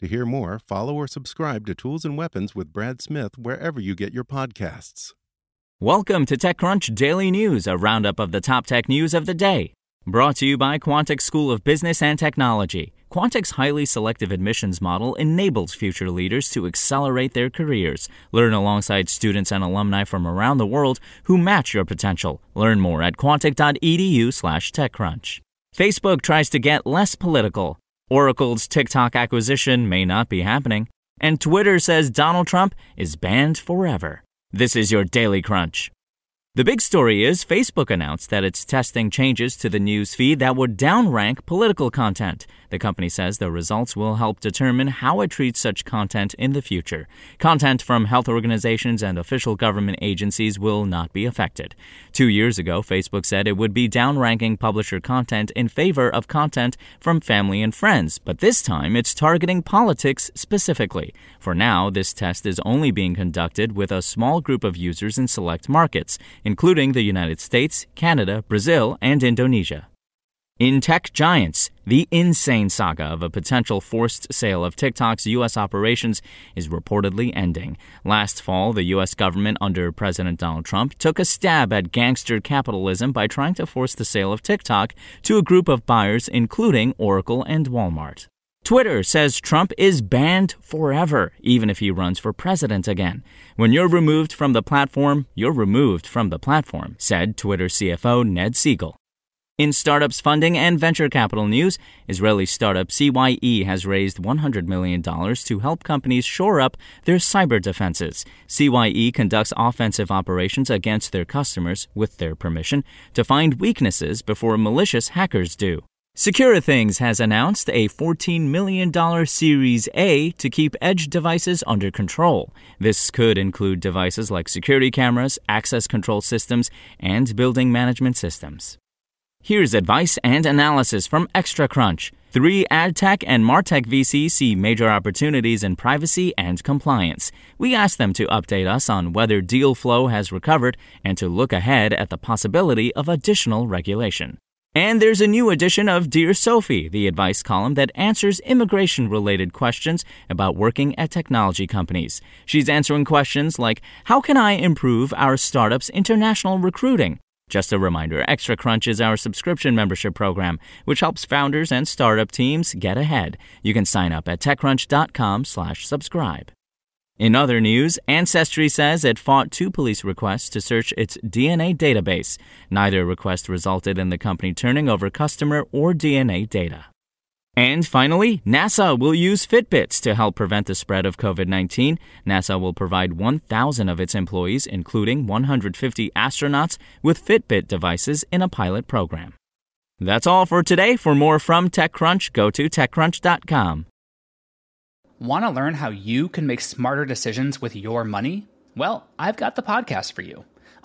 To hear more, follow or subscribe to Tools and Weapons with Brad Smith wherever you get your podcasts. Welcome to TechCrunch Daily News, a roundup of the top tech news of the day. Brought to you by Quantic School of Business and Technology. Quantic's highly selective admissions model enables future leaders to accelerate their careers. Learn alongside students and alumni from around the world who match your potential. Learn more at quantic.edu/techcrunch. Facebook tries to get less political. Oracle's TikTok acquisition may not be happening, and Twitter says Donald Trump is banned forever. This is your Daily Crunch. The big story is Facebook announced that it's testing changes to the news feed that would downrank political content. The company says the results will help determine how it treats such content in the future. Content from health organizations and official government agencies will not be affected. Two years ago, Facebook said it would be downranking publisher content in favor of content from family and friends, but this time it's targeting politics specifically. For now, this test is only being conducted with a small group of users in select markets including the United States, Canada, Brazil, and Indonesia. In tech giants, the insane saga of a potential forced sale of TikTok's U.S. operations is reportedly ending. Last fall, the U.S. government under President Donald Trump took a stab at gangster capitalism by trying to force the sale of TikTok to a group of buyers, including Oracle and Walmart. Twitter says Trump is banned forever, even if he runs for president again. When you're removed from the platform, you're removed from the platform, said Twitter CFO Ned Segal. In startups funding and venture capital news, Israeli startup CYE has raised $100 million to help companies shore up their cyber defenses. CYE conducts offensive operations against their customers, with their permission, to find weaknesses before malicious hackers do. SecuriThings has announced a $14 million Series A to keep edge devices under control. This could include devices like security cameras, access control systems, and building management systems. Here's advice and analysis from ExtraCrunch. Three ad tech and MarTech VCs see major opportunities in privacy and compliance. We asked them to update us on whether deal flow has recovered and to look ahead at the possibility of additional regulation. And there's a new edition of Dear Sophie, the advice column that answers immigration related questions about working at technology companies. She's answering questions like How can I improve our startup's international recruiting? Just a reminder, Extra Crunch is our subscription membership program, which helps founders and startup teams get ahead. You can sign up at techcrunch.com/slash subscribe. In other news, Ancestry says it fought two police requests to search its DNA database. Neither request resulted in the company turning over customer or DNA data. And finally, NASA will use Fitbits to help prevent the spread of COVID 19. NASA will provide 1,000 of its employees, including 150 astronauts, with Fitbit devices in a pilot program. That's all for today. For more from TechCrunch, go to TechCrunch.com. Want to learn how you can make smarter decisions with your money? Well, I've got the podcast for you.